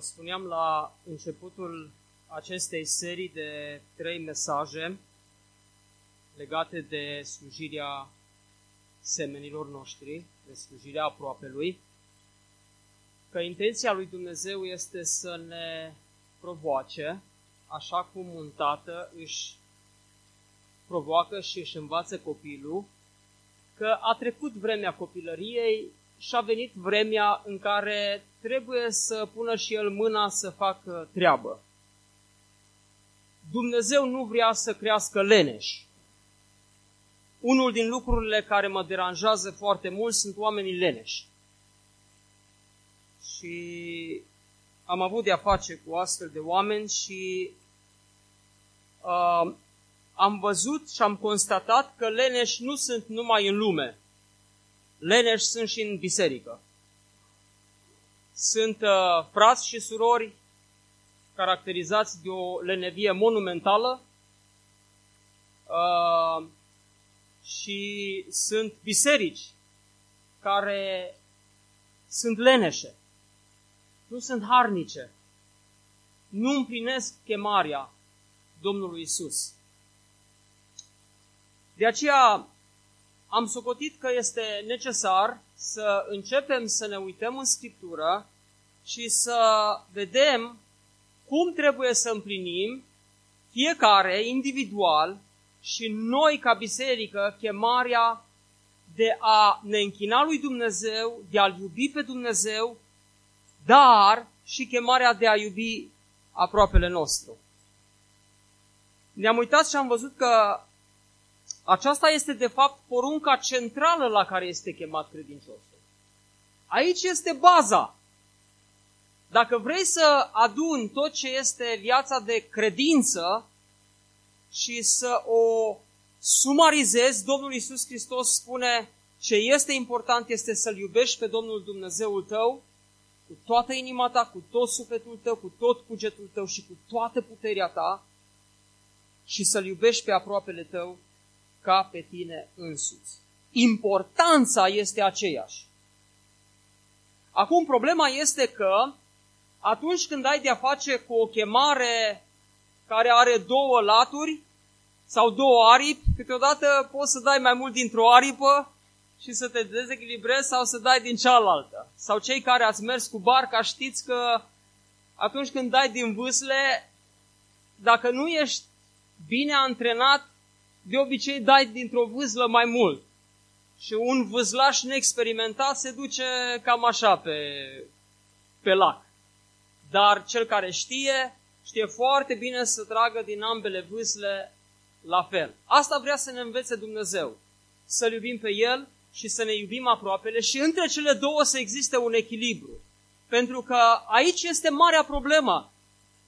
Vă spuneam la începutul acestei serii de trei mesaje legate de slujirea semenilor noștri, de slujirea aproapelui, că intenția lui Dumnezeu este să ne provoace, așa cum un tată își provoacă și își învață copilul, că a trecut vremea copilăriei și a venit vremea în care trebuie să pună și el mâna să facă treabă. Dumnezeu nu vrea să crească leneși. Unul din lucrurile care mă deranjează foarte mult sunt oamenii leneși. Și am avut de-a face cu astfel de oameni și uh, am văzut și am constatat că leneși nu sunt numai în lume. Leneși sunt și în biserică. Sunt uh, frați și surori caracterizați de o lenevie monumentală uh, și sunt biserici care sunt leneșe, nu sunt harnice, nu împlinesc chemarea Domnului Isus. De aceea am socotit că este necesar să începem să ne uităm în Scriptură și să vedem cum trebuie să împlinim fiecare individual și noi ca biserică chemarea de a ne închina lui Dumnezeu, de a-L iubi pe Dumnezeu, dar și chemarea de a iubi aproapele nostru. Ne-am uitat și am văzut că aceasta este de fapt porunca centrală la care este chemat credinciosul. Aici este baza. Dacă vrei să aduni tot ce este viața de credință și să o sumarizezi, Domnul Isus Hristos spune ce este important este să-L iubești pe Domnul Dumnezeul tău cu toată inima ta, cu tot sufletul tău, cu tot cugetul tău și cu toată puterea ta și să-L iubești pe aproapele tău ca pe tine însuți. Importanța este aceeași. Acum problema este că atunci când ai de-a face cu o chemare care are două laturi sau două aripi, câteodată poți să dai mai mult dintr-o aripă și să te dezechilibrezi sau să dai din cealaltă. Sau cei care ați mers cu barca știți că atunci când dai din vâsle, dacă nu ești bine antrenat, de obicei dai dintr-o vâslă mai mult. Și un vâzlaș neexperimentat se duce cam așa pe, pe lac. Dar cel care știe, știe foarte bine să tragă din ambele vâsle la fel. Asta vrea să ne învețe Dumnezeu. Să-L iubim pe El și să ne iubim aproapele și între cele două să existe un echilibru. Pentru că aici este marea problemă.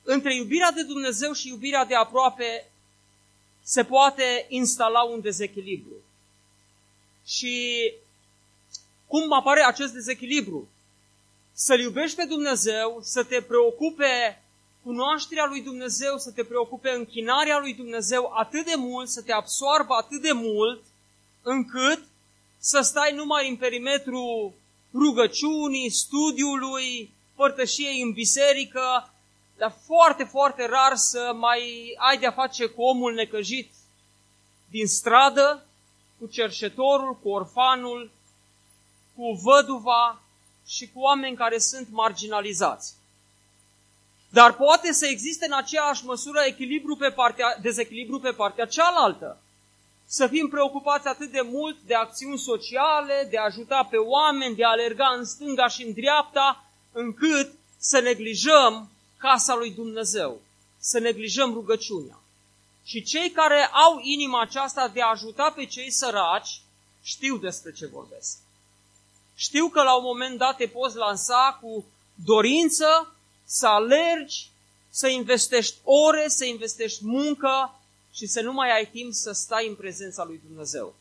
Între iubirea de Dumnezeu și iubirea de aproape se poate instala un dezechilibru. Și cum apare acest dezechilibru? Să-L iubești pe Dumnezeu, să te preocupe cunoașterea lui Dumnezeu, să te preocupe închinarea lui Dumnezeu atât de mult, să te absoarbă atât de mult, încât să stai numai în perimetru rugăciunii, studiului, părtășiei în biserică, dar foarte, foarte rar să mai ai de-a face cu omul necăjit din stradă, cu cerșetorul, cu orfanul, cu văduva și cu oameni care sunt marginalizați. Dar poate să existe în aceeași măsură echilibru pe partea, dezechilibru pe partea cealaltă. Să fim preocupați atât de mult de acțiuni sociale, de a ajuta pe oameni, de a alerga în stânga și în dreapta, încât să neglijăm casa lui Dumnezeu, să neglijăm rugăciunea. Și cei care au inima aceasta de a ajuta pe cei săraci, știu despre ce vorbesc. Știu că la un moment dat te poți lansa cu dorință să alergi, să investești ore, să investești muncă și să nu mai ai timp să stai în prezența lui Dumnezeu.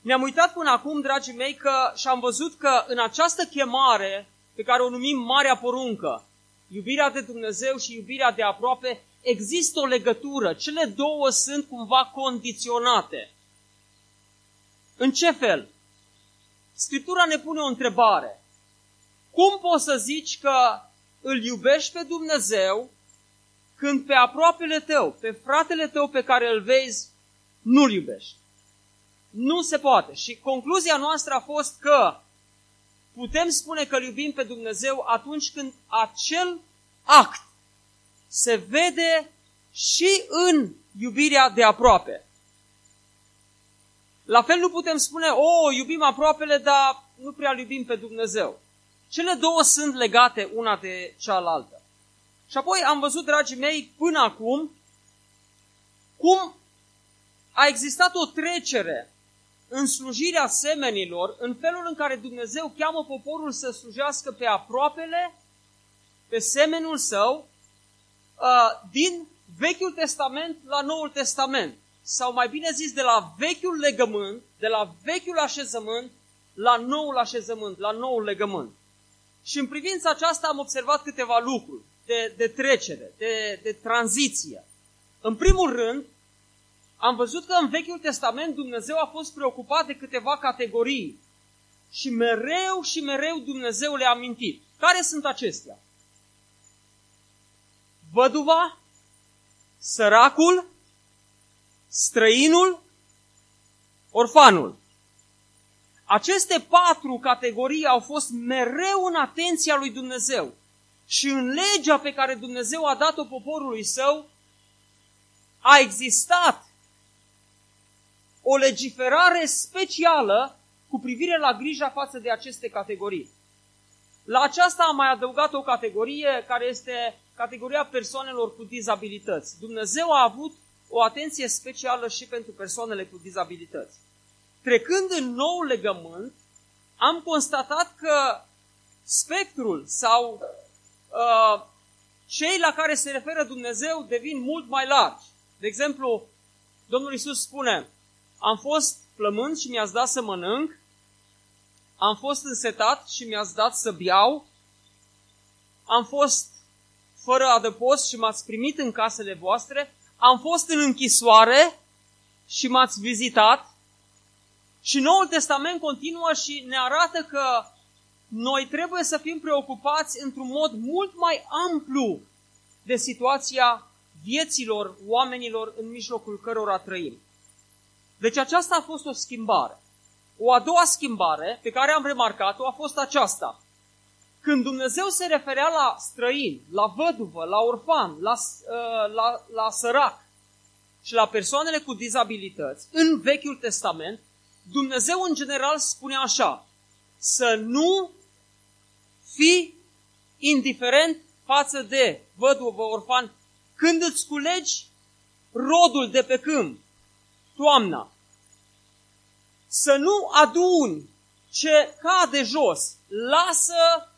Ne-am uitat până acum, dragii mei, că și am văzut că în această chemare pe care o numim Marea Poruncă, iubirea de Dumnezeu și iubirea de aproape, există o legătură. Cele două sunt cumva condiționate. În ce fel? Scriptura ne pune o întrebare. Cum poți să zici că îl iubești pe Dumnezeu când pe aproapele tău, pe fratele tău pe care îl vezi, nu-l iubești? Nu se poate. Și concluzia noastră a fost că putem spune că îl iubim pe Dumnezeu atunci când acel act se vede și în iubirea de aproape. La fel nu putem spune, o, iubim aproapele, dar nu prea iubim pe Dumnezeu. Cele două sunt legate una de cealaltă. Și apoi am văzut, dragii mei, până acum, cum a existat o trecere în slujirea semenilor, în felul în care Dumnezeu cheamă poporul să slujească pe aproapele, pe semenul său, uh, din Vechiul Testament la Noul Testament. Sau mai bine zis, de la vechiul legământ, de la vechiul așezământ, la noul așezământ, la noul legământ. Și în privința aceasta am observat câteva lucruri de, de trecere, de, de tranziție. În primul rând, am văzut că în Vechiul Testament Dumnezeu a fost preocupat de câteva categorii și mereu și mereu Dumnezeu le-a amintit. Care sunt acestea? Văduva, săracul, străinul, orfanul. Aceste patru categorii au fost mereu în atenția lui Dumnezeu. Și în legea pe care Dumnezeu a dat-o poporului său, a existat o legiferare specială cu privire la grija față de aceste categorii. La aceasta am mai adăugat o categorie care este categoria persoanelor cu dizabilități. Dumnezeu a avut o atenție specială și pentru persoanele cu dizabilități. Trecând în nou legământ, am constatat că spectrul sau uh, cei la care se referă Dumnezeu devin mult mai largi. De exemplu, Domnul Isus spune, am fost plământ și mi-ați dat să mănânc, am fost însetat și mi-ați dat să biau, am fost fără adăpost și m-ați primit în casele voastre, am fost în închisoare și m-ați vizitat. Și Noul Testament continuă și ne arată că noi trebuie să fim preocupați într-un mod mult mai amplu de situația vieților oamenilor în mijlocul cărora trăim. Deci aceasta a fost o schimbare. O a doua schimbare pe care am remarcat-o a fost aceasta. Când Dumnezeu se referea la străini, la văduvă, la orfan, la, uh, la, la sărac și la persoanele cu dizabilități, în Vechiul Testament, Dumnezeu în general spunea așa, să nu fii indiferent față de văduvă, orfan, când îți culegi rodul de pe câmp, toamna, să nu aduni ce cade jos, lasă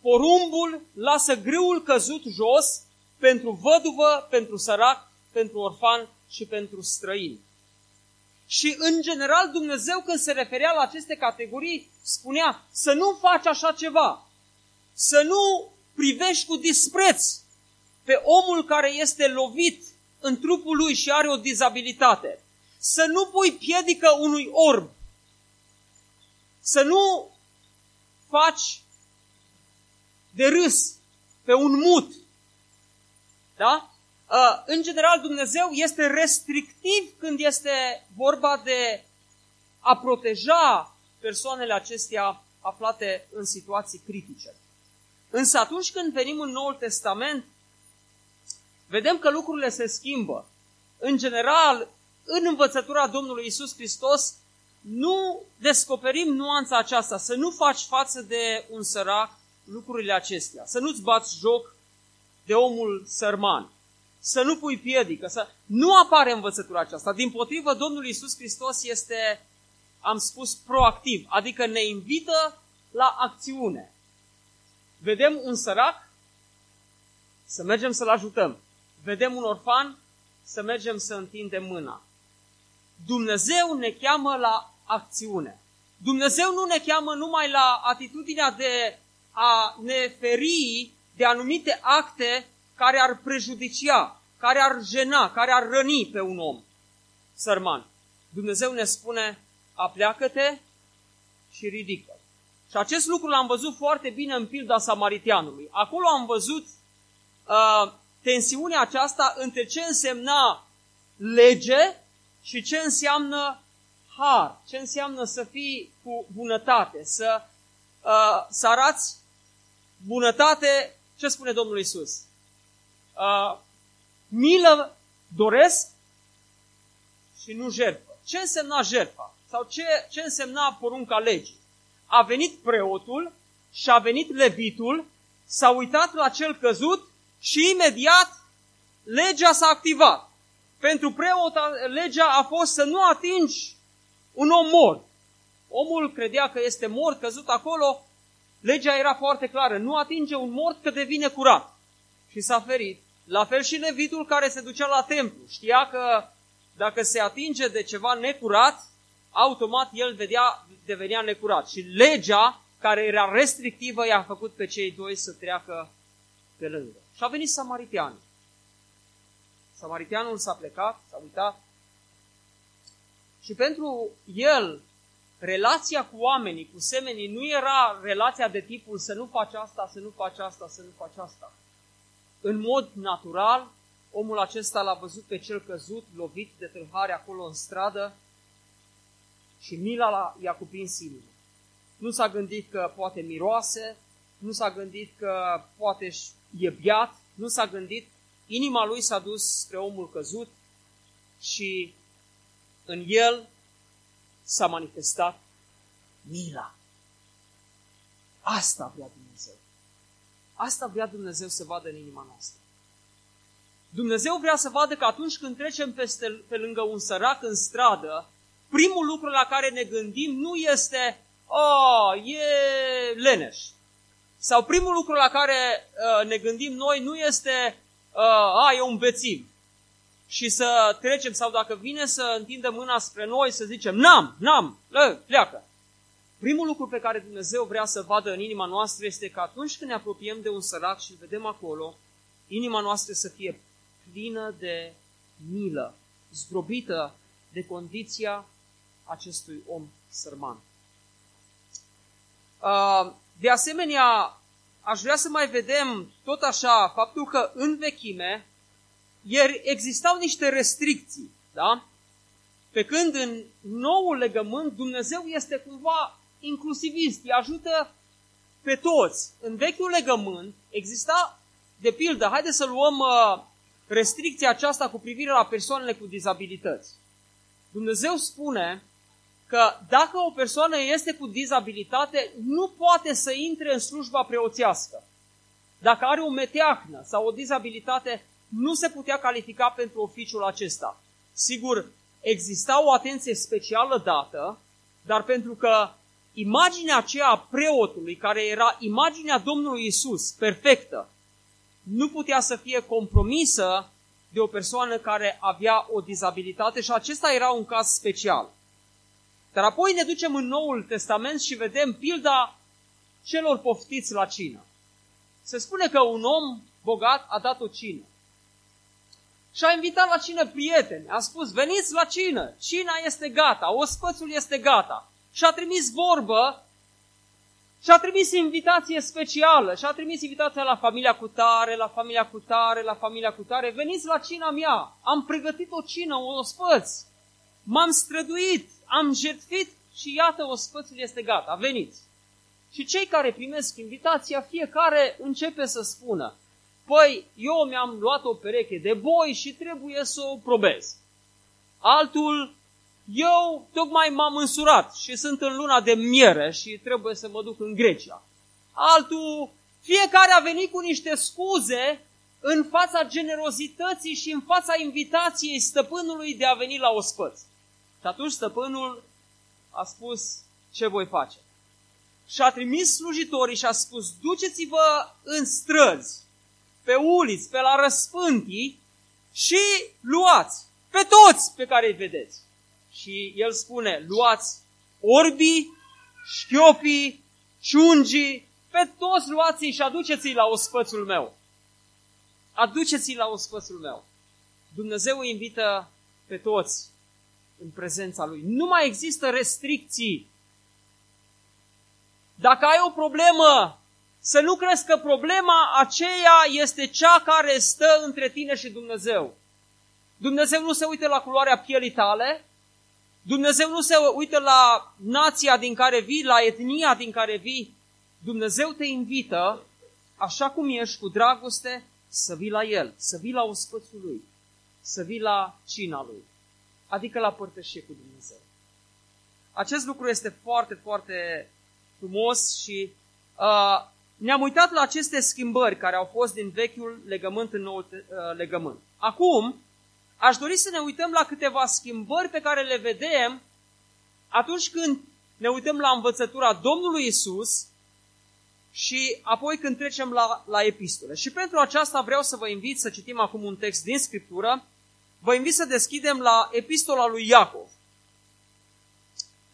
porumbul, lasă grâul căzut jos pentru văduvă, pentru sărac, pentru orfan și pentru străin. Și în general Dumnezeu când se referea la aceste categorii spunea să nu faci așa ceva, să nu privești cu dispreț pe omul care este lovit în trupul lui și are o dizabilitate. Să nu pui piedică unui orb. Să nu faci de râs pe un mut. Da? În general, Dumnezeu este restrictiv când este vorba de a proteja persoanele acestea aflate în situații critice. Însă atunci când venim în Noul Testament, vedem că lucrurile se schimbă. În general, în învățătura Domnului Isus Hristos, nu descoperim nuanța aceasta, să nu faci față de un sărac lucrurile acestea, să nu-ți bați joc de omul sărman, să nu pui piedică, să nu apare învățătura aceasta. Din potrivă, Domnul Isus Hristos este, am spus, proactiv, adică ne invită la acțiune. Vedem un sărac, să mergem să-l ajutăm. Vedem un orfan, să mergem să întindem mâna. Dumnezeu ne cheamă la acțiune. Dumnezeu nu ne cheamă numai la atitudinea de a ne feri de anumite acte care ar prejudicia, care ar jena, care ar răni pe un om sărman. Dumnezeu ne spune, apleacă-te și ridică. Și acest lucru l-am văzut foarte bine în pilda samaritianului. Acolo am văzut uh, tensiunea aceasta între ce însemna lege și ce înseamnă har, ce înseamnă să fii cu bunătate, să, uh, să arăți bunătate, ce spune Domnul Isus? Uh, milă doresc și nu jertfă. Ce însemna jertfa? Sau ce, ce însemna porunca legii? A venit preotul și a venit levitul, s-a uitat la cel căzut și imediat legea s-a activat. Pentru preot legea a fost să nu atingi un om mort. Omul credea că este mort, căzut acolo, legea era foarte clară, nu atinge un mort că devine curat. Și s-a ferit. La fel și levitul care se ducea la templu. Știa că dacă se atinge de ceva necurat, automat el vedea, devenea necurat. Și legea, care era restrictivă, i-a făcut pe cei doi să treacă pe lângă. Și a venit samaritianul. Samaritianul s-a plecat, s-a uitat și pentru el relația cu oamenii, cu semenii, nu era relația de tipul să nu faci asta, să nu faci asta, să nu faci asta. În mod natural, omul acesta l-a văzut pe cel căzut, lovit de tâlhare acolo în stradă și mila i-a cuprins inima. Nu s-a gândit că poate miroase, nu s-a gândit că poate e biat, nu s-a gândit, inima lui s-a dus spre omul căzut și în el s-a manifestat mila. Asta vrea Dumnezeu. Asta vrea Dumnezeu să vadă în inima noastră. Dumnezeu vrea să vadă că atunci când trecem peste, pe lângă un sărac în stradă, primul lucru la care ne gândim nu este, oh, e leneș. Sau primul lucru la care uh, ne gândim noi nu este, uh, a, e un bețiv. Și să trecem, sau dacă vine să întindem mâna spre noi, să zicem, n-am, n-am, lă, pleacă. Primul lucru pe care Dumnezeu vrea să vadă în inima noastră este că atunci când ne apropiem de un sărac și îl vedem acolo, inima noastră să fie plină de milă, zdrobită de condiția acestui om sărman. Uh, de asemenea, aș vrea să mai vedem tot așa faptul că în vechime existau niște restricții, da? Pe când în noul legământ Dumnezeu este cumva inclusivist, îi ajută pe toți. În vechiul legământ exista, de pildă, haideți să luăm uh, restricția aceasta cu privire la persoanele cu dizabilități. Dumnezeu spune că dacă o persoană este cu dizabilitate, nu poate să intre în slujba preoțească. Dacă are o meteahnă sau o dizabilitate, nu se putea califica pentru oficiul acesta. Sigur, exista o atenție specială dată, dar pentru că imaginea aceea a preotului, care era imaginea Domnului Isus, perfectă, nu putea să fie compromisă de o persoană care avea o dizabilitate și acesta era un caz special. Dar apoi ne ducem în Noul Testament și vedem pilda celor poftiți la cină. Se spune că un om bogat a dat o cină. Și a invitat la cină prieteni. A spus, veniți la cină, cina este gata, ospățul este gata. Și a trimis vorbă și a trimis invitație specială și a trimis invitația la familia cu tare, la familia cu tare, la familia cu tare. Veniți la cina mea, am pregătit o cină, o ospăț. M-am străduit, am jertfit și iată, ospățul este gata, veniți. Și cei care primesc invitația, fiecare începe să spună, păi, eu mi-am luat o pereche de boi și trebuie să o probez. Altul, eu tocmai m-am însurat și sunt în luna de miere și trebuie să mă duc în Grecia. Altul, fiecare a venit cu niște scuze în fața generozității și în fața invitației stăpânului de a veni la ospăț. Și atunci stăpânul a spus, ce voi face? și a trimis slujitorii și a spus, duceți-vă în străzi, pe uliți, pe la răspântii și luați pe toți pe care îi vedeți. Și el spune, luați orbii, șchiopii, ciungii, pe toți luați-i și aduceți-i la ospățul meu. Aduceți-i la ospățul meu. Dumnezeu îi invită pe toți în prezența Lui. Nu mai există restricții. Dacă ai o problemă, să nu crezi că problema aceea este cea care stă între tine și Dumnezeu. Dumnezeu nu se uită la culoarea pielii tale, Dumnezeu nu se uită la nația din care vii, la etnia din care vii. Dumnezeu te invită, așa cum ești, cu dragoste, să vii la El, să vii la ospățul Lui, să vii la cina Lui, adică la părtășie cu Dumnezeu. Acest lucru este foarte, foarte frumos și uh, ne-am uitat la aceste schimbări care au fost din vechiul legământ în noul uh, legământ. Acum, aș dori să ne uităm la câteva schimbări pe care le vedem atunci când ne uităm la învățătura Domnului Isus și apoi când trecem la, la epistole. Și pentru aceasta vreau să vă invit să citim acum un text din Scriptură. Vă invit să deschidem la epistola lui Iacov.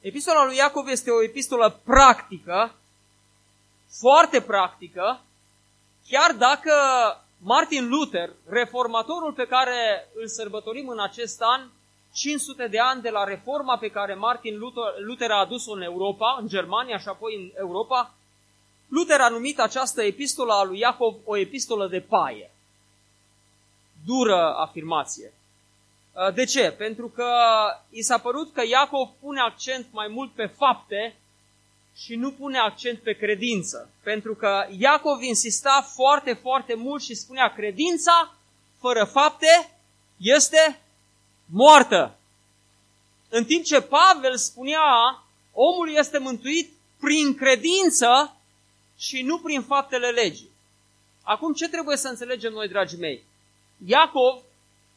Epistola lui Iacov este o epistolă practică, foarte practică, chiar dacă Martin Luther, reformatorul pe care îl sărbătorim în acest an, 500 de ani de la reforma pe care Martin Luther, Luther a adus-o în Europa, în Germania și apoi în Europa, Luther a numit această epistolă a lui Iacov o epistolă de paie. Dură afirmație. De ce? Pentru că i s-a părut că Iacov pune accent mai mult pe fapte și nu pune accent pe credință. Pentru că Iacov insista foarte, foarte mult și spunea credința fără fapte este moartă. În timp ce Pavel spunea omul este mântuit prin credință și nu prin faptele legii. Acum ce trebuie să înțelegem noi, dragii mei? Iacov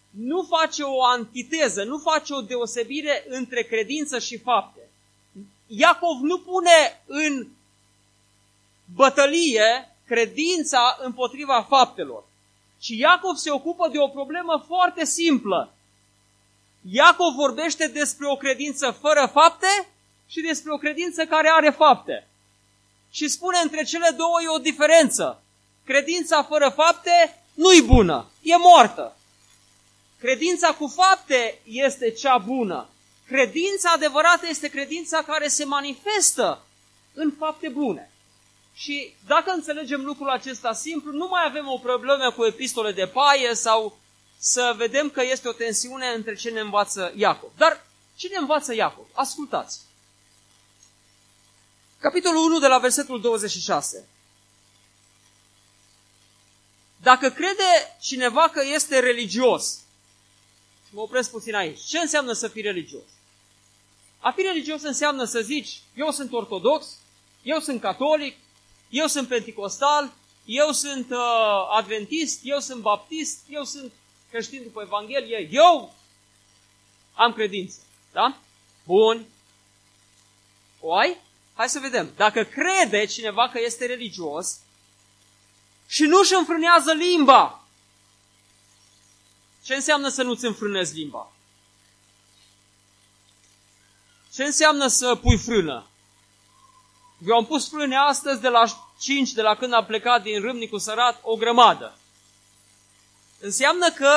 nu face o antiteză, nu face o deosebire între credință și fapte. Iacov nu pune în bătălie credința împotriva faptelor, ci Iacov se ocupă de o problemă foarte simplă. Iacov vorbește despre o credință fără fapte și despre o credință care are fapte. Și spune între cele două e o diferență. Credința fără fapte nu-i bună, e moartă. Credința cu fapte este cea bună. Credința adevărată este credința care se manifestă în fapte bune. Și dacă înțelegem lucrul acesta simplu, nu mai avem o problemă cu epistole de paie sau să vedem că este o tensiune între ce ne învață Iacov. Dar ce ne învață Iacov? Ascultați! Capitolul 1 de la versetul 26. Dacă crede cineva că este religios, mă opresc puțin aici, ce înseamnă să fii religios? A fi religios înseamnă să zici, eu sunt ortodox, eu sunt catolic, eu sunt penticostal, eu sunt uh, adventist, eu sunt baptist, eu sunt creștin după Evanghelie, eu am credință. Da? Bun. O ai? Hai să vedem. Dacă crede cineva că este religios și nu își înfrânează limba, ce înseamnă să nu-ți înfrânezi limba? Ce înseamnă să pui frână? Eu am pus frâne astăzi de la 5, de la când am plecat din Râmnicu Sărat, o grămadă. Înseamnă că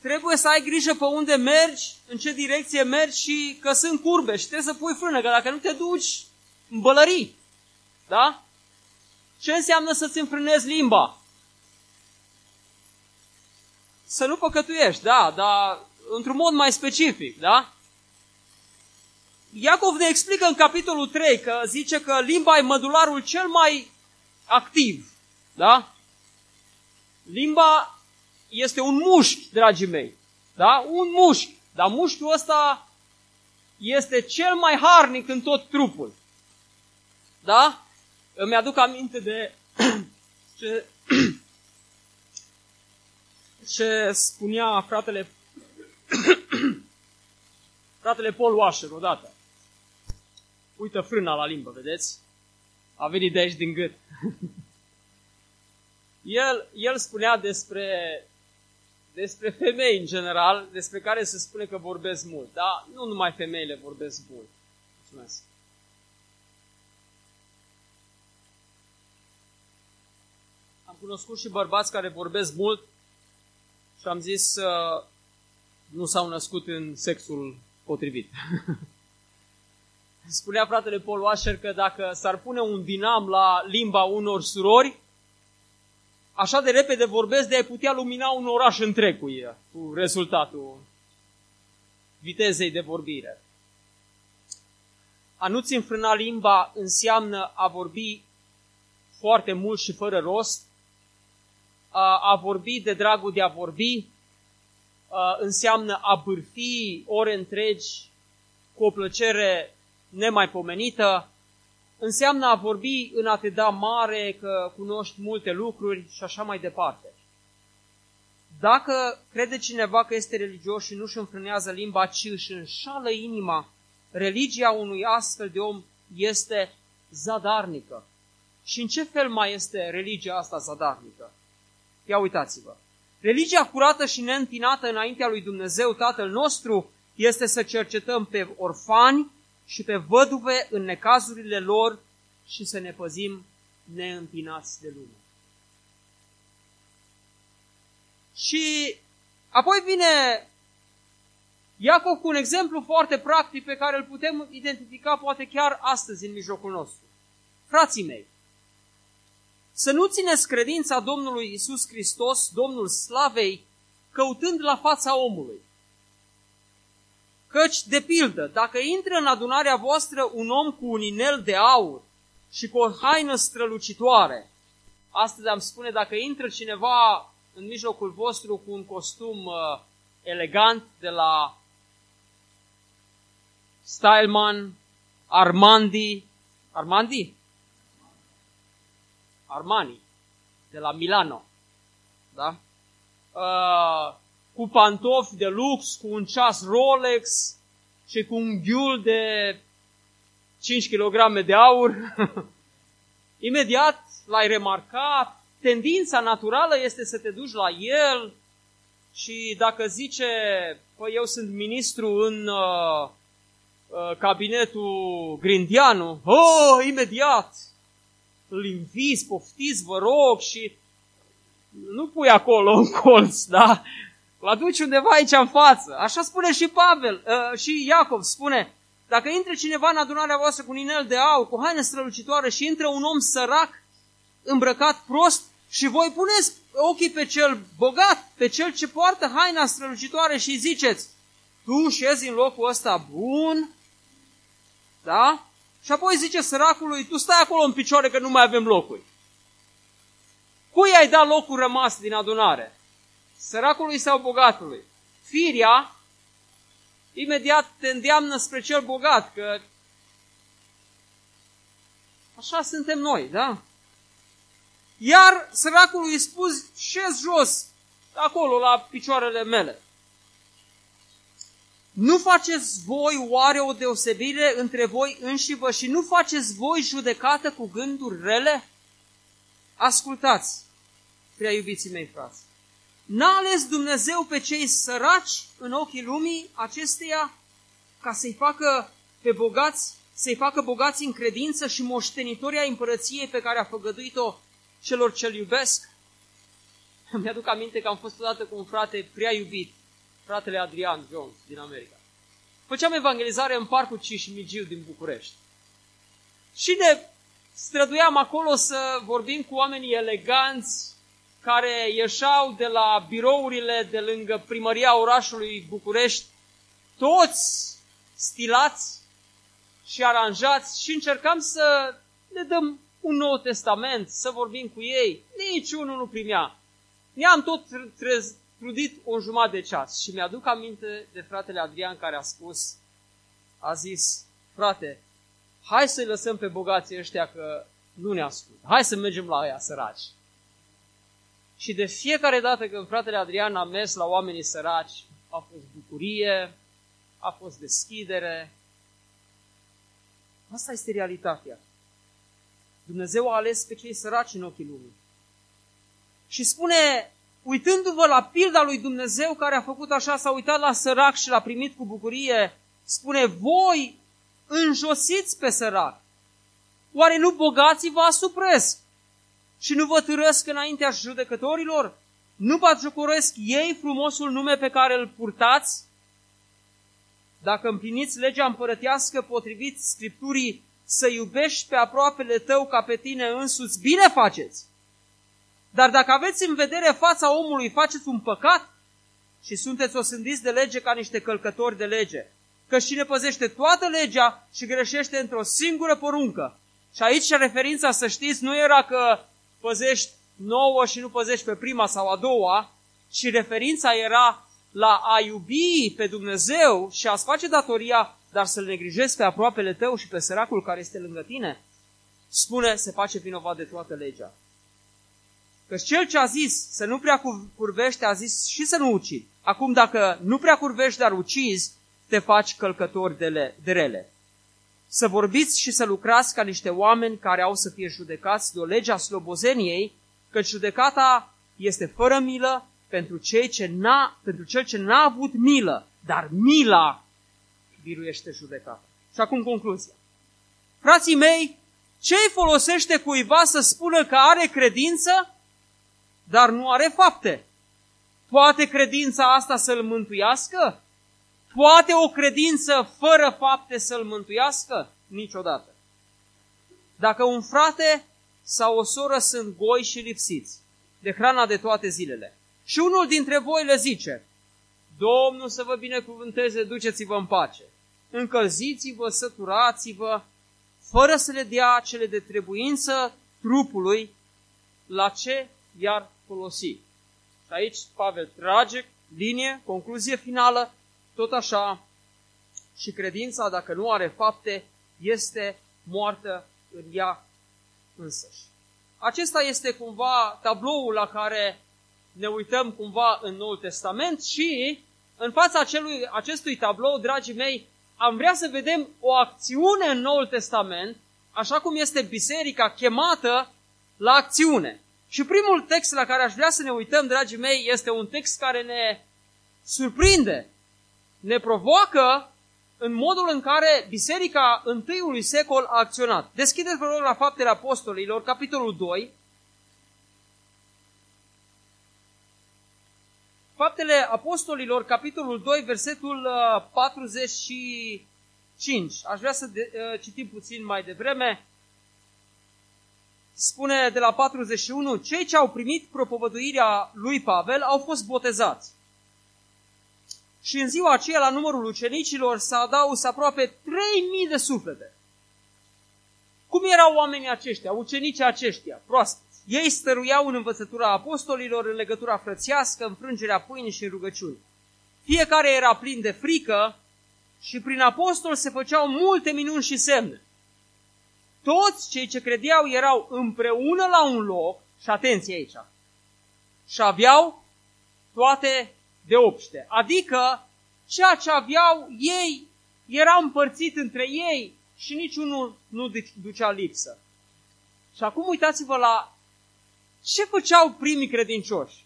trebuie să ai grijă pe unde mergi, în ce direcție mergi și că sunt curbe și trebuie să pui frână, că dacă nu te duci în bălării. Da? Ce înseamnă să-ți înfrânezi limba? Să nu păcătuiești, da, dar într-un mod mai specific, da? Iacov ne explică în capitolul 3 că zice că limba e mădularul cel mai activ. Da? Limba este un mușchi, dragii mei. Da? Un mușchi. Dar mușchiul ăsta este cel mai harnic în tot trupul. Da? Îmi aduc aminte de ce, ce spunea fratele fratele Paul Washer odată. uită frâna la limbă, vedeți? A venit de aici din gât. el, el spunea despre, despre femei în general, despre care se spune că vorbesc mult, dar nu numai femeile vorbesc mult. Mulțumesc. Am cunoscut și bărbați care vorbesc mult și am zis uh, nu s-au născut în sexul potrivit. Spunea fratele Paul Washer că dacă s-ar pune un dinam la limba unor surori, așa de repede vorbesc de a putea lumina un oraș întreg cu, ea, cu rezultatul vitezei de vorbire. A nu-ți înfrâna limba înseamnă a vorbi foarte mult și fără rost, a, a vorbi de dragul de a vorbi, a, înseamnă a bârfi ore întregi cu o plăcere nemaipomenită, înseamnă a vorbi în a te da mare că cunoști multe lucruri și așa mai departe. Dacă crede cineva că este religios și nu-și înfrânează limba, ci își înșală inima, religia unui astfel de om este zadarnică. Și în ce fel mai este religia asta zadarnică? Ia uitați-vă. Religia curată și neîntinată înaintea lui Dumnezeu Tatăl nostru este să cercetăm pe orfani și pe văduve în necazurile lor și să ne păzim neîntinați de lume. Și apoi vine Iacov cu un exemplu foarte practic pe care îl putem identifica poate chiar astăzi în mijlocul nostru. Frații mei, să nu țineți credința Domnului Isus Hristos, Domnul Slavei, căutând la fața omului. Căci, de pildă, dacă intră în adunarea voastră un om cu un inel de aur și cu o haină strălucitoare, astăzi am spune, dacă intră cineva în mijlocul vostru cu un costum uh, elegant de la Styleman, Armandi, Armandi? Armani, de la Milano, da? Uh, cu pantofi de lux, cu un ceas Rolex și cu un ghiul de 5 kg de aur. Imediat l-ai remarcat, tendința naturală este să te duci la el și dacă zice, păi eu sunt ministru în uh, uh, cabinetul Grindianu, oh, imediat, îl inviți, poftiți, vă rog, și nu pui acolo în colț, da? Îl aduci undeva aici în față. Așa spune și Pavel, uh, și Iacov spune, dacă intre cineva în adunarea voastră cu un inel de aur, cu haine strălucitoare și intră un om sărac, îmbrăcat prost, și voi puneți ochii pe cel bogat, pe cel ce poartă haina strălucitoare și ziceți, tu șezi în locul ăsta bun, da? Și apoi zice săracului, tu stai acolo în picioare că nu mai avem locuri. Cui ai dat locul rămas din adunare? Săracului sau bogatului? Firia imediat te îndeamnă spre cel bogat, că așa suntem noi, da? Iar săracului îi spus, șez jos, acolo, la picioarele mele. Nu faceți voi oare o deosebire între voi înșivă și nu faceți voi judecată cu gânduri rele? Ascultați, prea iubiții mei frați. N-a ales Dumnezeu pe cei săraci în ochii lumii acesteia ca să-i facă pe bogați, să-i facă bogați în credință și moștenitoria împărăției pe care a făgăduit-o celor ce-L iubesc? Mi-aduc aminte că am fost odată cu un frate prea iubit, fratele Adrian Jones din America. Făceam evangelizare în parcul Cismigiu din București. Și ne străduiam acolo să vorbim cu oamenii eleganți care ieșeau de la birourile de lângă primăria orașului București, toți stilați și aranjați și încercam să le dăm un nou testament, să vorbim cu ei. Nici unul nu primea. Ne-am tot trez, trudit o jumătate de ceas și mi-aduc aminte de fratele Adrian care a spus, a zis, frate, hai să-i lăsăm pe bogații ăștia că nu ne ascult. Hai să mergem la ăia săraci. Și de fiecare dată când fratele Adrian a mers la oamenii săraci, a fost bucurie, a fost deschidere. Asta este realitatea. Dumnezeu a ales pe cei săraci în ochii lumii. Și spune, uitându-vă la pilda lui Dumnezeu care a făcut așa, s-a uitat la sărac și l-a primit cu bucurie, spune, voi înjosiți pe sărac. Oare nu bogații vă asupresc? Și nu vă târăsc înaintea judecătorilor? Nu vă jocoresc ei frumosul nume pe care îl purtați? Dacă împliniți legea împărătească potrivit Scripturii să iubești pe aproapele tău ca pe tine însuți, bine faceți! Dar dacă aveți în vedere fața omului, faceți un păcat și sunteți osândiți de lege ca niște călcători de lege. Că cine păzește toată legea și greșește într-o singură poruncă. Și aici referința, să știți, nu era că păzești nouă și nu păzești pe prima sau a doua, ci referința era la a iubi pe Dumnezeu și a-ți face datoria, dar să-L negrijezi pe aproapele tău și pe săracul care este lângă tine, spune, se face vinovat de toată legea. Că cel ce a zis să nu prea curvește, a zis și să nu ucid. Acum, dacă nu prea curvești, dar ucizi, te faci călcător de, le, de rele. Să vorbiți și să lucrați ca niște oameni care au să fie judecați de o lege a slobozeniei, că judecata este fără milă pentru, cei ce n-a, pentru cel ce n-a avut milă, dar mila biruiește judecata. Și acum concluzia. Frații mei, ce îi folosește cuiva să spună că are credință, dar nu are fapte? Poate credința asta să-l mântuiască? Poate o credință fără fapte să-l mântuiască? Niciodată. Dacă un frate sau o soră sunt goi și lipsiți de hrana de toate zilele și unul dintre voi le zice, Domnul să vă binecuvânteze, duceți-vă în pace, încălziți-vă, săturați-vă, fără să le dea cele de trebuință trupului, la ce i-ar folosi? Și aici Pavel trage linie, concluzie finală, tot așa și credința, dacă nu are fapte, este moartă în ea însăși. Acesta este cumva tabloul la care ne uităm cumva în Noul Testament și în fața acelui, acestui tablou, dragii mei, am vrea să vedem o acțiune în Noul Testament, așa cum este biserica chemată la acțiune. Și primul text la care aș vrea să ne uităm, dragii mei, este un text care ne surprinde, ne provoacă în modul în care biserica întâiului secol a acționat. Deschideți, vă rog, la Faptele Apostolilor, capitolul 2. Faptele Apostolilor, capitolul 2, versetul 45. Uh, Aș vrea să de, uh, citim puțin mai devreme. Spune de la 41, cei ce au primit propovăduirea lui Pavel au fost botezați. Și în ziua aceea, la numărul ucenicilor, s-a adaus aproape 3.000 de suflete. Cum erau oamenii aceștia, ucenicii aceștia, proaspeți? Ei stăruiau în învățătura apostolilor, în legătura frățiască, în frângerea pâinii și în rugăciuni. Fiecare era plin de frică și prin apostol se făceau multe minuni și semne. Toți cei ce credeau erau împreună la un loc, și atenție aici, și aveau toate de obște. Adică ceea ce aveau ei era împărțit între ei și niciunul nu ducea lipsă. Și acum uitați-vă la ce făceau primii credincioși.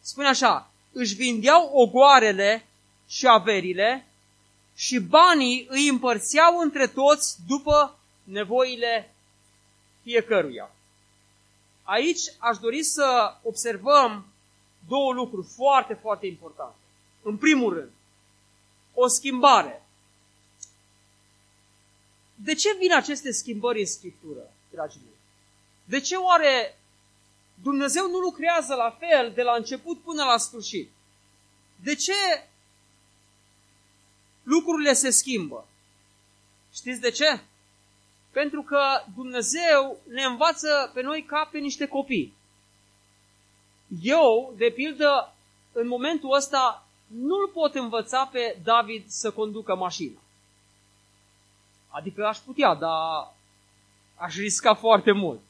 Spune așa, își vindeau ogoarele și averile și banii îi împărțeau între toți după nevoile fiecăruia. Aici aș dori să observăm două lucruri foarte, foarte importante. În primul rând, o schimbare. De ce vin aceste schimbări în Scriptură, dragii mei? De ce oare Dumnezeu nu lucrează la fel de la început până la sfârșit? De ce lucrurile se schimbă? Știți de ce? Pentru că Dumnezeu ne învață pe noi ca pe niște copii. Eu, de pildă, în momentul ăsta, nu-l pot învăța pe David să conducă mașina. Adică aș putea, dar aș risca foarte mult.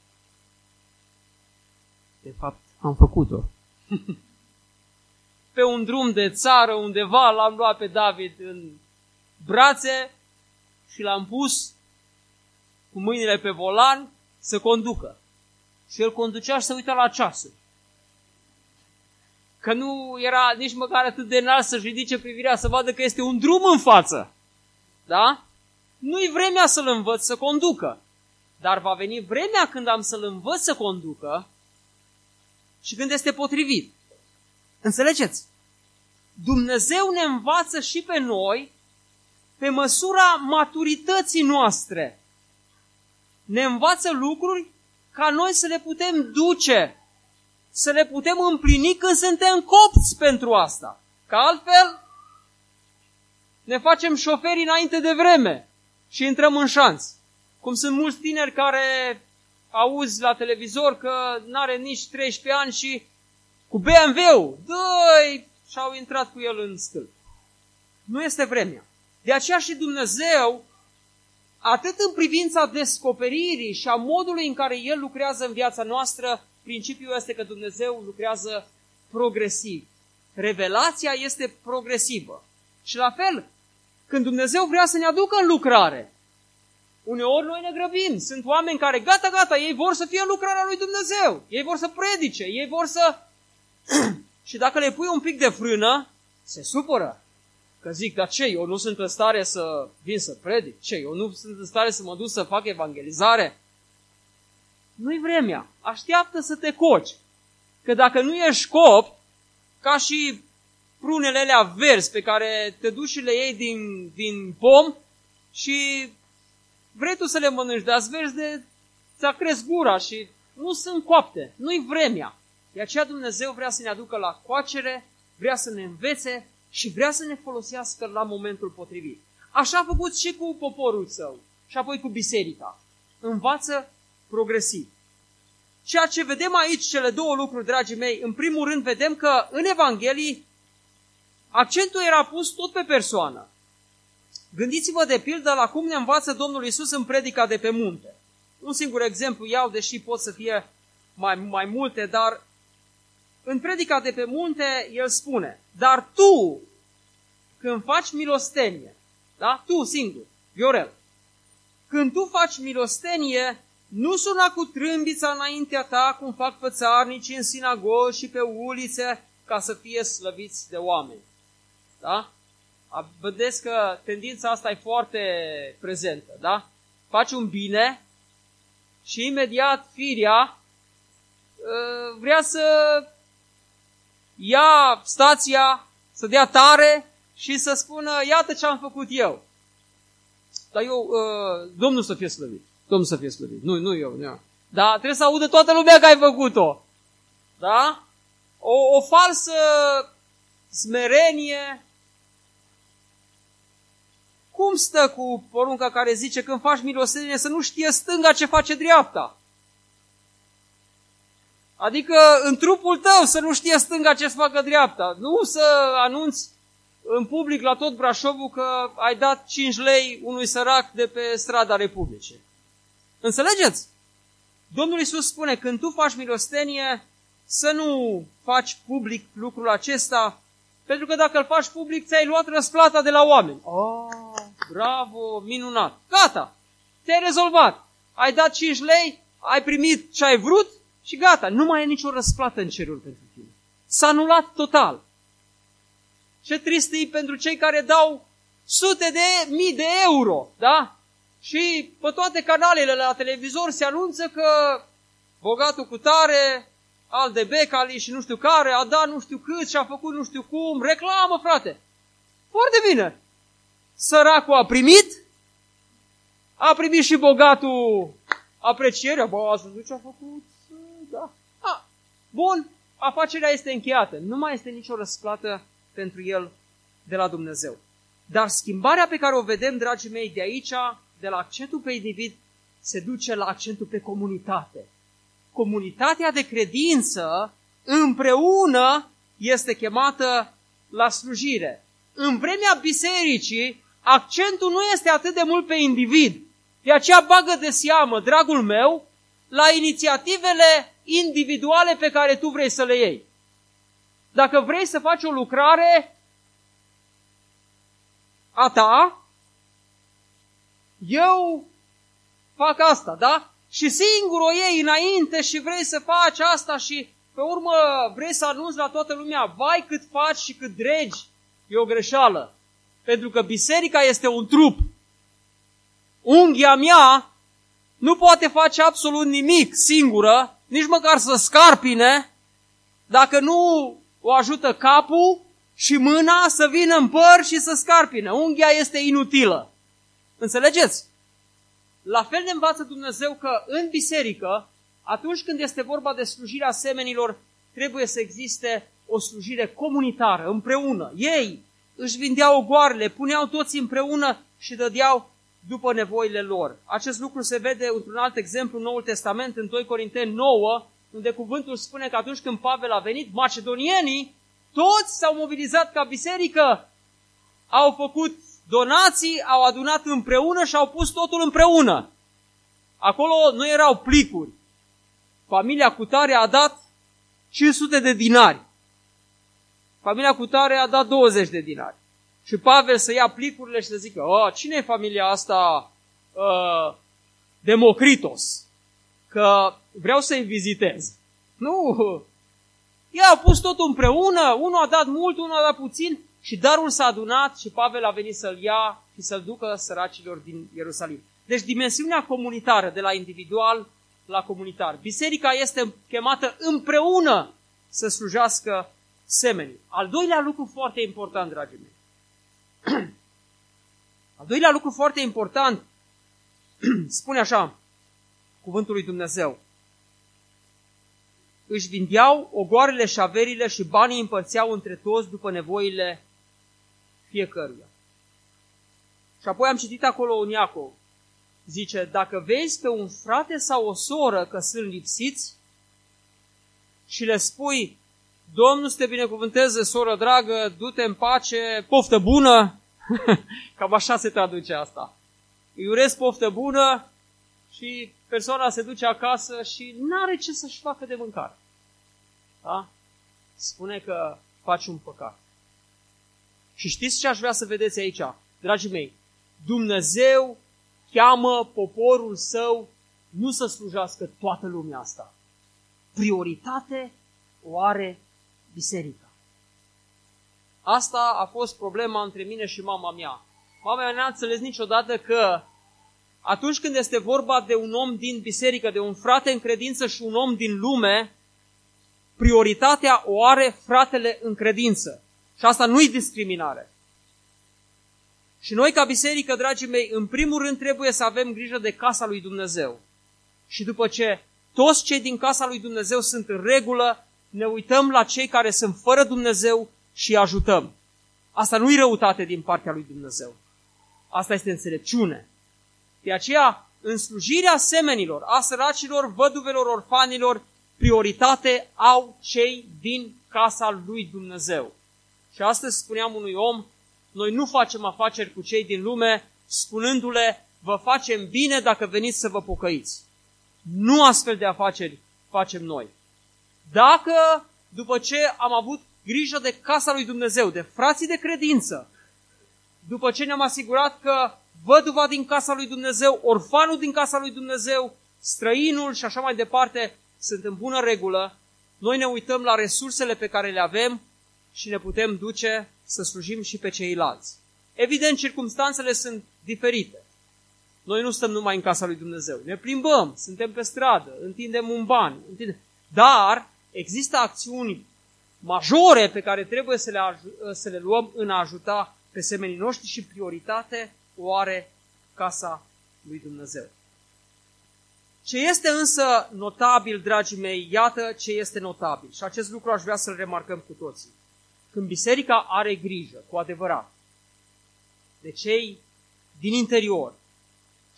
De fapt, am făcut-o. pe un drum de țară undeva l-am luat pe David în brațe și l-am pus cu mâinile pe volan să conducă. Și el conducea și se uita la ceasul. Că nu era nici măcar atât de înalt să-și ridice privirea să vadă că este un drum în față. Da? Nu-i vremea să-l învăț să conducă. Dar va veni vremea când am să-l învăț să conducă și când este potrivit. Înțelegeți? Dumnezeu ne învață și pe noi pe măsura maturității noastre. Ne învață lucruri ca noi să le putem duce, să le putem împlini când suntem copți pentru asta. Că altfel ne facem șoferi înainte de vreme și intrăm în șanț. Cum sunt mulți tineri care auzi la televizor că nu are nici 13 ani și cu BMW-ul, dă și au intrat cu el în stâlp. Nu este vremea. De aceea și Dumnezeu, atât în privința descoperirii și a modului în care El lucrează în viața noastră, principiul este că Dumnezeu lucrează progresiv. Revelația este progresivă. Și la fel, când Dumnezeu vrea să ne aducă în lucrare, uneori noi ne grăbim. Sunt oameni care, gata, gata, ei vor să fie în lucrarea lui Dumnezeu. Ei vor să predice, ei vor să... și dacă le pui un pic de frână, se supără. Că zic, dar ce, eu nu sunt în stare să vin să predic? Ce, eu nu sunt în stare să mă duc să fac evangelizare? Nu-i vremea. Așteaptă să te coci. Că dacă nu ești cop, ca și prunele alea verzi pe care te duci și le iei din, din pom și vrei tu să le mănânci, dar îți vezi de ți-a cresc gura și nu sunt coapte. Nu-i vremea. De aceea Dumnezeu vrea să ne aducă la coacere, vrea să ne învețe și vrea să ne folosească la momentul potrivit. Așa a făcut și cu poporul său și apoi cu biserica. Învață progresiv. Ceea ce vedem aici, cele două lucruri, dragii mei, în primul rând vedem că în Evanghelii accentul era pus tot pe persoană. Gândiți-vă de pildă la cum ne învață Domnul Isus în predica de pe munte. Un singur exemplu iau, deși pot să fie mai, mai multe, dar în predica de pe munte, el spune, dar tu, când faci milostenie, da? Tu singur, Viorel, când tu faci milostenie, nu suna cu trâmbița înaintea ta, cum fac fățarnici în sinagogi și pe ulițe, ca să fie slăviți de oameni. Da? Vedeți că tendința asta e foarte prezentă, da? Faci un bine și imediat firia ă, vrea să ia stația, să dea tare și să spună, iată ce am făcut eu. Dar eu, uh, Domnul să fie slăvit. Domnul să fie slăvit. Nu, nu eu. Nu. Dar trebuie să audă toată lumea că ai făcut-o. Da? O, o falsă smerenie. Cum stă cu porunca care zice când faci milosenie să nu știe stânga ce face dreapta? Adică în trupul tău să nu știe stânga ce să facă dreapta. Nu să anunți în public la tot Brașovul că ai dat 5 lei unui sărac de pe strada Republicii. Înțelegeți? Domnul Isus spune, când tu faci milostenie, să nu faci public lucrul acesta, pentru că dacă îl faci public, ți-ai luat răsplata de la oameni. Oh, bravo, minunat. Gata, te-ai rezolvat. Ai dat 5 lei, ai primit ce ai vrut, și gata, nu mai e nicio răsplată în cerul pentru tine. S-a anulat total. Ce trist e pentru cei care dau sute de mii de euro, da? Și pe toate canalele la televizor se anunță că bogatul cu tare, al de becali și nu știu care, a dat nu știu cât și a făcut nu știu cum, reclamă, frate. Foarte bine. Săracul a primit, a primit și bogatul aprecierea, bă, ați văzut ce a făcut? Da. A, bun, afacerea este încheiată. Nu mai este nicio răsplată pentru el de la Dumnezeu. Dar schimbarea pe care o vedem, dragii mei, de aici, de la accentul pe individ, se duce la accentul pe comunitate. Comunitatea de credință împreună este chemată la slujire. În vremea bisericii, accentul nu este atât de mult pe individ. De aceea bagă de seamă, dragul meu, la inițiativele individuale pe care tu vrei să le iei. Dacă vrei să faci o lucrare a ta, eu fac asta, da? Și singur o iei înainte și vrei să faci asta și pe urmă vrei să anunți la toată lumea, vai cât faci și cât dregi, e o greșeală. Pentru că biserica este un trup. Unghia mea nu poate face absolut nimic singură, nici măcar să scarpine, dacă nu o ajută capul și mâna să vină în păr și să scarpine. Unghia este inutilă. Înțelegeți? La fel ne învață Dumnezeu că în biserică, atunci când este vorba de slujirea semenilor, trebuie să existe o slujire comunitară, împreună. Ei își vindeau ogoarele, puneau toți împreună și dădeau după nevoile lor. Acest lucru se vede într-un alt exemplu în Noul Testament, în 2 Corinteni 9, unde cuvântul spune că atunci când Pavel a venit, macedonienii toți s-au mobilizat ca biserică, au făcut donații, au adunat împreună și au pus totul împreună. Acolo nu erau plicuri. Familia Cutare a dat 500 de dinari. Familia Cutare a dat 20 de dinari. Și Pavel să ia plicurile și să zică, oh, cine e familia asta uh, Democritos? Că vreau să-i vizitez. Nu, ei au pus totul împreună, unul a dat mult, unul a dat puțin și darul s-a adunat și Pavel a venit să-l ia și să-l ducă săracilor din Ierusalim. Deci dimensiunea comunitară, de la individual la comunitar. Biserica este chemată împreună să slujească semenii. Al doilea lucru foarte important, dragii mei. Al doilea lucru foarte important spune așa, cuvântul lui Dumnezeu își vindeau ogoarele și averile și banii împărțeau între toți după nevoile fiecăruia. Și apoi am citit acolo un Iacov. Zice, dacă vezi pe un frate sau o soră că sunt lipsiți și le spui, Domnul să te binecuvânteze, soră dragă, du-te în pace, poftă bună, cam așa se traduce asta. Îi urez poftă bună și persoana se duce acasă și nu are ce să-și facă de mâncare. Da? Spune că faci un păcat. Și știți ce aș vrea să vedeți aici, dragii mei? Dumnezeu cheamă poporul său nu să slujească toată lumea asta. Prioritate o are biserica. Asta a fost problema între mine și mama mea. Mama mea n-a înțeles niciodată că atunci când este vorba de un om din biserică, de un frate în credință și un om din lume, prioritatea o are fratele în credință. Și asta nu-i discriminare. Și noi ca biserică, dragii mei, în primul rând trebuie să avem grijă de casa lui Dumnezeu. Și după ce toți cei din casa lui Dumnezeu sunt în regulă, ne uităm la cei care sunt fără Dumnezeu și îi ajutăm. Asta nu-i răutate din partea lui Dumnezeu. Asta este înțelepciune. De aceea, în slujirea semenilor, a săracilor, văduvelor, orfanilor, prioritate au cei din casa lui Dumnezeu. Și astăzi spuneam unui om, noi nu facem afaceri cu cei din lume, spunându-le, vă facem bine dacă veniți să vă pocăiți. Nu astfel de afaceri facem noi. Dacă, după ce am avut grijă de casa lui Dumnezeu, de frații de credință, după ce ne-am asigurat că văduva din casa lui Dumnezeu, orfanul din casa lui Dumnezeu, străinul și așa mai departe, sunt în bună regulă, noi ne uităm la resursele pe care le avem și ne putem duce să slujim și pe ceilalți. Evident, circumstanțele sunt diferite. Noi nu stăm numai în casa lui Dumnezeu. Ne plimbăm, suntem pe stradă, întindem un ban, întindem... dar există acțiuni majore pe care trebuie să le, să le luăm în a ajuta pe semenii noștri și prioritate o are casa lui Dumnezeu. Ce este însă notabil, dragii mei, iată ce este notabil. Și acest lucru aș vrea să-l remarcăm cu toții. Când biserica are grijă, cu adevărat, de cei din interior,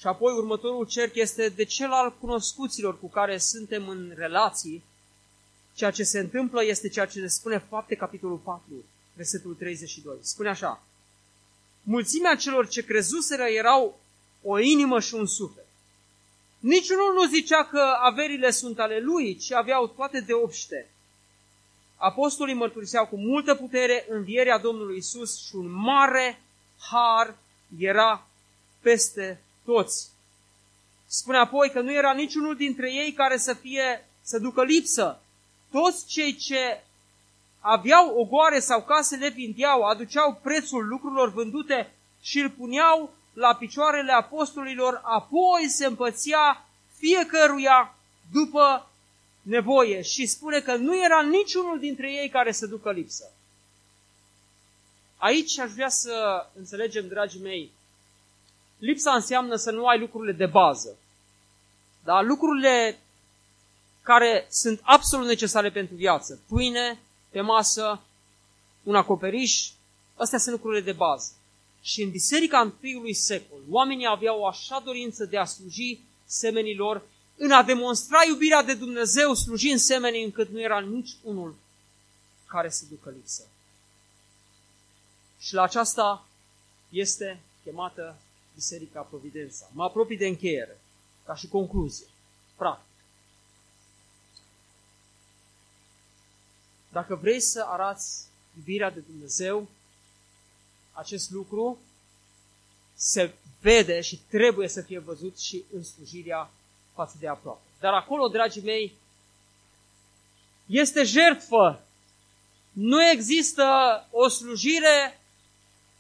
și apoi următorul cerc este de cel al cunoscuților cu care suntem în relații, ceea ce se întâmplă este ceea ce ne spune fapte capitolul 4, versetul 32. Spune așa, mulțimea celor ce crezuseră erau o inimă și un suflet. Niciunul nu zicea că averile sunt ale lui, ci aveau toate de obște. Apostolii mărturiseau cu multă putere învierea Domnului Isus și un mare har era peste toți. Spune apoi că nu era niciunul dintre ei care să fie, să ducă lipsă. Toți cei ce aveau ogoare sau case le vindeau, aduceau prețul lucrurilor vândute și îl puneau la picioarele apostolilor, apoi se împățea fiecăruia după nevoie și spune că nu era niciunul dintre ei care să ducă lipsă. Aici aș vrea să înțelegem, dragii mei, lipsa înseamnă să nu ai lucrurile de bază. Dar lucrurile care sunt absolut necesare pentru viață, pâine pe masă, un acoperiș, astea sunt lucrurile de bază. Și în biserica întâiului secol, oamenii aveau o așa dorință de a sluji semenilor, în a demonstra iubirea de Dumnezeu slujind semenii, încât nu era nici unul care să ducă lipsă. Și la aceasta este chemată Biserica Providența. Mă apropii de încheiere, ca și concluzie, practic. Dacă vrei să arați iubirea de Dumnezeu, acest lucru se vede și trebuie să fie văzut și în slujirea față de aproape. Dar acolo, dragii mei, este jertfă. Nu există o slujire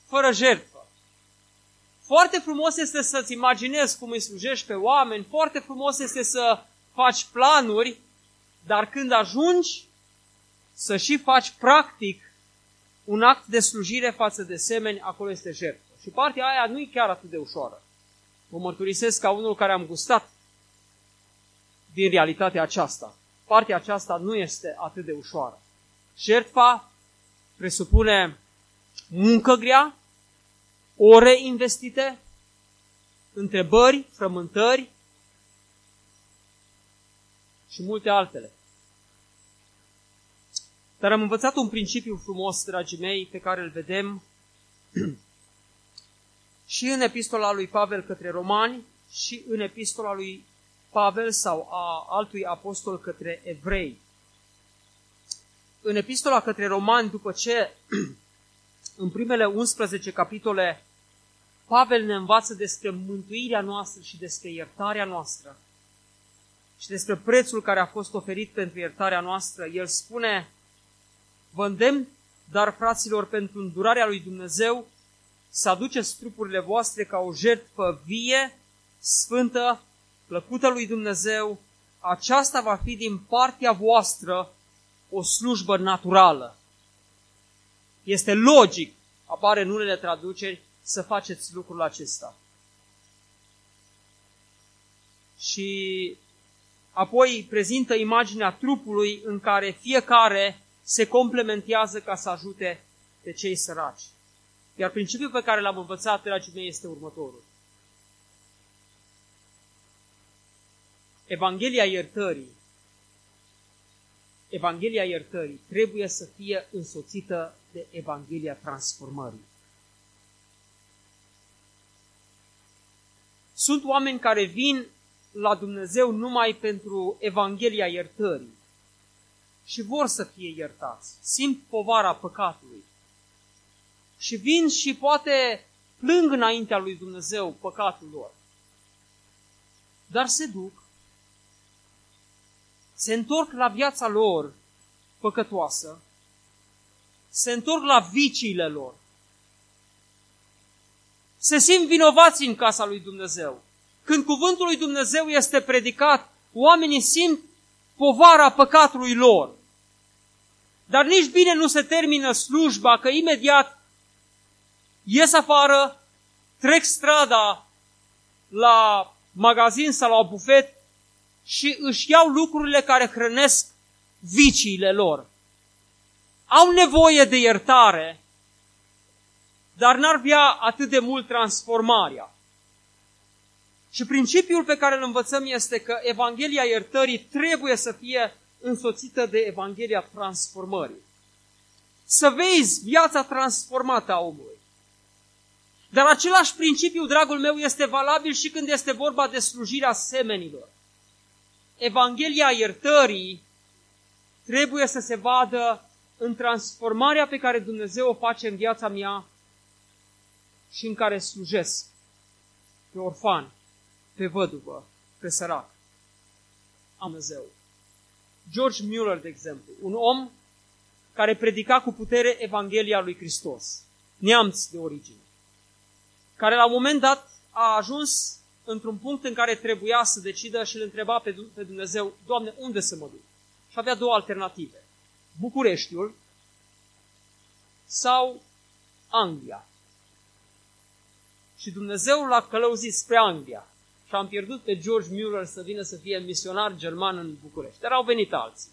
fără jertfă. Foarte frumos este să-ți imaginezi cum îi slujești pe oameni, foarte frumos este să faci planuri, dar când ajungi să și faci practic un act de slujire față de semeni, acolo este jertfă. Și partea aia nu e chiar atât de ușoară. Mă mărturisesc ca unul care am gustat din realitatea aceasta. Partea aceasta nu este atât de ușoară. Jertfa presupune muncă grea, ore investite, întrebări, frământări și multe altele. Dar am învățat un principiu frumos, dragii mei, pe care îl vedem și în epistola lui Pavel către romani și în epistola lui Pavel sau a altui apostol către evrei. În epistola către romani, după ce în primele 11 capitole Pavel ne învață despre mântuirea noastră și despre iertarea noastră. Și despre prețul care a fost oferit pentru iertarea noastră, el spune Vă îndemn, dar fraților, pentru îndurarea lui Dumnezeu, să aduceți trupurile voastre ca o jertfă vie, sfântă, plăcută lui Dumnezeu, aceasta va fi din partea voastră o slujbă naturală. Este logic, apare în unele traduceri, să faceți lucrul acesta. Și apoi prezintă imaginea trupului în care fiecare se complementează ca să ajute pe cei săraci. Iar principiul pe care l-am învățat, dragii mei, este următorul. Evanghelia iertării, Evanghelia iertării trebuie să fie însoțită de Evanghelia transformării. Sunt oameni care vin la Dumnezeu numai pentru Evanghelia iertării și vor să fie iertați. Simt povara păcatului. Și vin și poate plâng înaintea lui Dumnezeu păcatul lor. Dar se duc, se întorc la viața lor păcătoasă, se întorc la viciile lor, se simt vinovați în casa lui Dumnezeu. Când cuvântul lui Dumnezeu este predicat, oamenii simt povara păcatului lor. Dar nici bine nu se termină slujba, că imediat ies afară, trec strada la magazin sau la bufet și își iau lucrurile care hrănesc viciile lor. Au nevoie de iertare, dar n-ar vrea atât de mult transformarea. Și principiul pe care îl învățăm este că Evanghelia iertării trebuie să fie însoțită de Evanghelia transformării. Să vezi viața transformată a omului. Dar același principiu, dragul meu, este valabil și când este vorba de slujirea semenilor. Evanghelia iertării trebuie să se vadă în transformarea pe care Dumnezeu o face în viața mea și în care slujesc pe orfan, pe văduvă, pe sărac. Am Dumnezeu. George Mueller, de exemplu, un om care predica cu putere Evanghelia lui Hristos, neamț de origine, care la un moment dat a ajuns într-un punct în care trebuia să decidă și îl întreba pe Dumnezeu, Doamne, unde să mă duc? Și avea două alternative. Bucureștiul sau Anglia. Și Dumnezeu l-a călăuzit spre Anglia. Și am pierdut pe George Mueller să vină să fie misionar german în București. Dar au venit alții.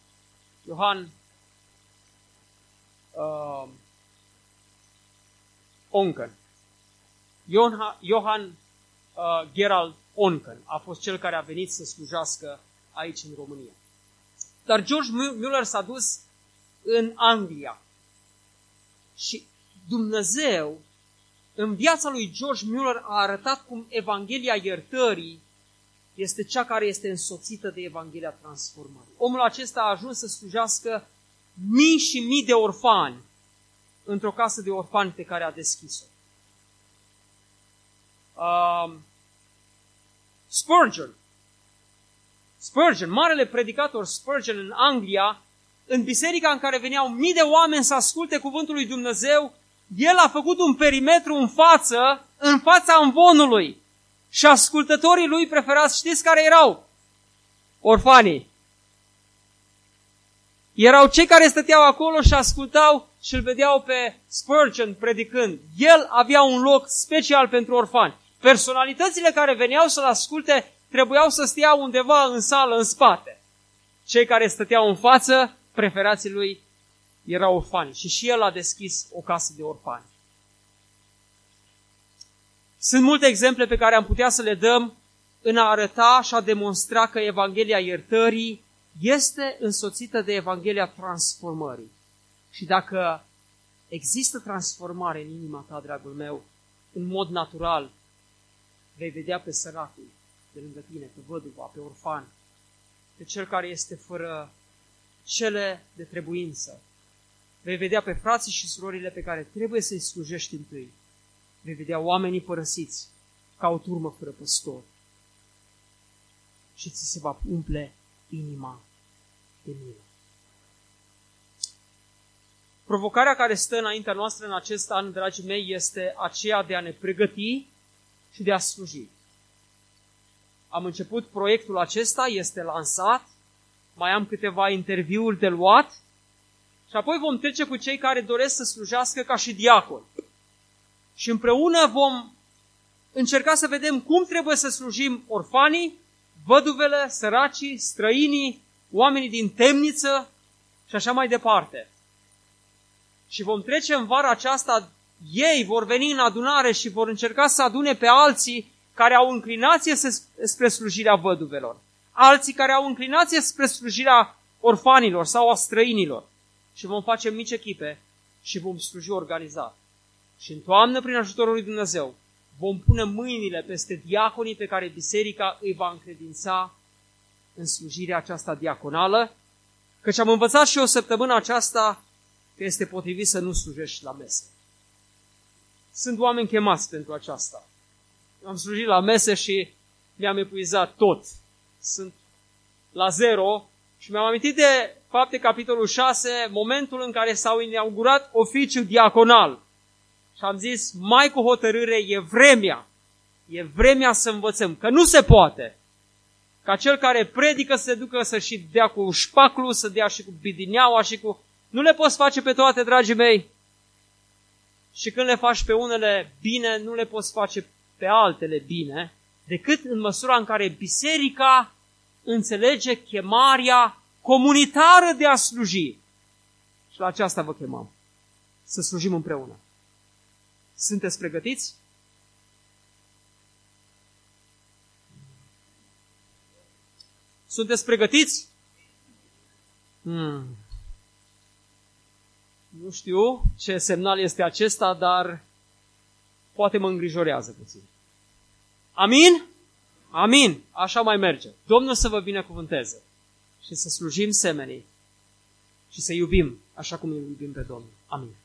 Johan uh, Onken. Johan uh, Gerald Onken a fost cel care a venit să slujească aici în România. Dar George Mueller s-a dus în Anglia. Și Dumnezeu, în viața lui George Mueller, a arătat cum Evanghelia iertării este cea care este însoțită de Evanghelia transformării. Omul acesta a ajuns să slujească mii și mii de orfani într-o casă de orfani pe care a deschis-o. Uh, Spurgeon. Spurgeon, marele predicator Spurgeon în Anglia, în biserica în care veneau mii de oameni să asculte cuvântul lui Dumnezeu, el a făcut un perimetru în față, în fața învonului. Și ascultătorii lui preferați, știți care erau? Orfanii. Erau cei care stăteau acolo și ascultau și îl vedeau pe Spurgeon predicând. El avea un loc special pentru orfani. Personalitățile care veneau să-l asculte trebuiau să stea undeva în sală, în spate. Cei care stăteau în față, preferații lui, erau orfani. Și și el a deschis o casă de orfani. Sunt multe exemple pe care am putea să le dăm în a arăta și a demonstra că Evanghelia iertării este însoțită de Evanghelia transformării. Și dacă există transformare în inima ta, dragul meu, în mod natural, vei vedea pe săracul de lângă tine, pe văduva, pe orfan, pe cel care este fără cele de trebuință. Vei vedea pe frații și surorile pe care trebuie să-i slujești întâi. Vei vedea oamenii părăsiți ca o turmă fără păstor. Și ți se va umple inima de milă. Provocarea care stă înaintea noastră în acest an, dragii mei, este aceea de a ne pregăti și de a sluji. Am început proiectul acesta, este lansat, mai am câteva interviuri de luat și apoi vom trece cu cei care doresc să slujească ca și diaconi. Și împreună vom încerca să vedem cum trebuie să slujim orfanii, văduvele, săracii, străinii, oamenii din temniță și așa mai departe. Și vom trece în vara aceasta, ei vor veni în adunare și vor încerca să adune pe alții care au înclinație spre slujirea văduvelor, alții care au înclinație spre slujirea orfanilor sau a străinilor. Și vom face mici echipe și vom sluji organizat. Și în toamnă, prin ajutorul lui Dumnezeu, vom pune mâinile peste diaconii pe care biserica îi va încredința în slujirea aceasta diaconală, căci am învățat și o săptămână aceasta că este potrivit să nu slujești la mese. Sunt oameni chemați pentru aceasta. Am slujit la mese și mi-am epuizat tot. Sunt la zero și mi-am amintit de fapte capitolul 6, momentul în care s-au inaugurat oficiul diaconal. Și am zis, mai cu hotărâre, e vremea. E vremea să învățăm, că nu se poate ca cel care predică să se ducă să și dea cu șpaclu, să dea și cu bidineaua și cu... Nu le poți face pe toate, dragii mei. Și când le faci pe unele bine, nu le poți face pe altele bine, decât în măsura în care biserica înțelege chemarea comunitară de a sluji. Și la aceasta vă chemăm. Să slujim împreună. Sunteți pregătiți? Sunteți pregătiți? Hmm. Nu știu ce semnal este acesta, dar poate mă îngrijorează puțin. Amin? Amin. Așa mai merge. Domnul să vă binecuvânteze și să slujim semenii și să iubim așa cum îl iubim pe Domnul. Amin.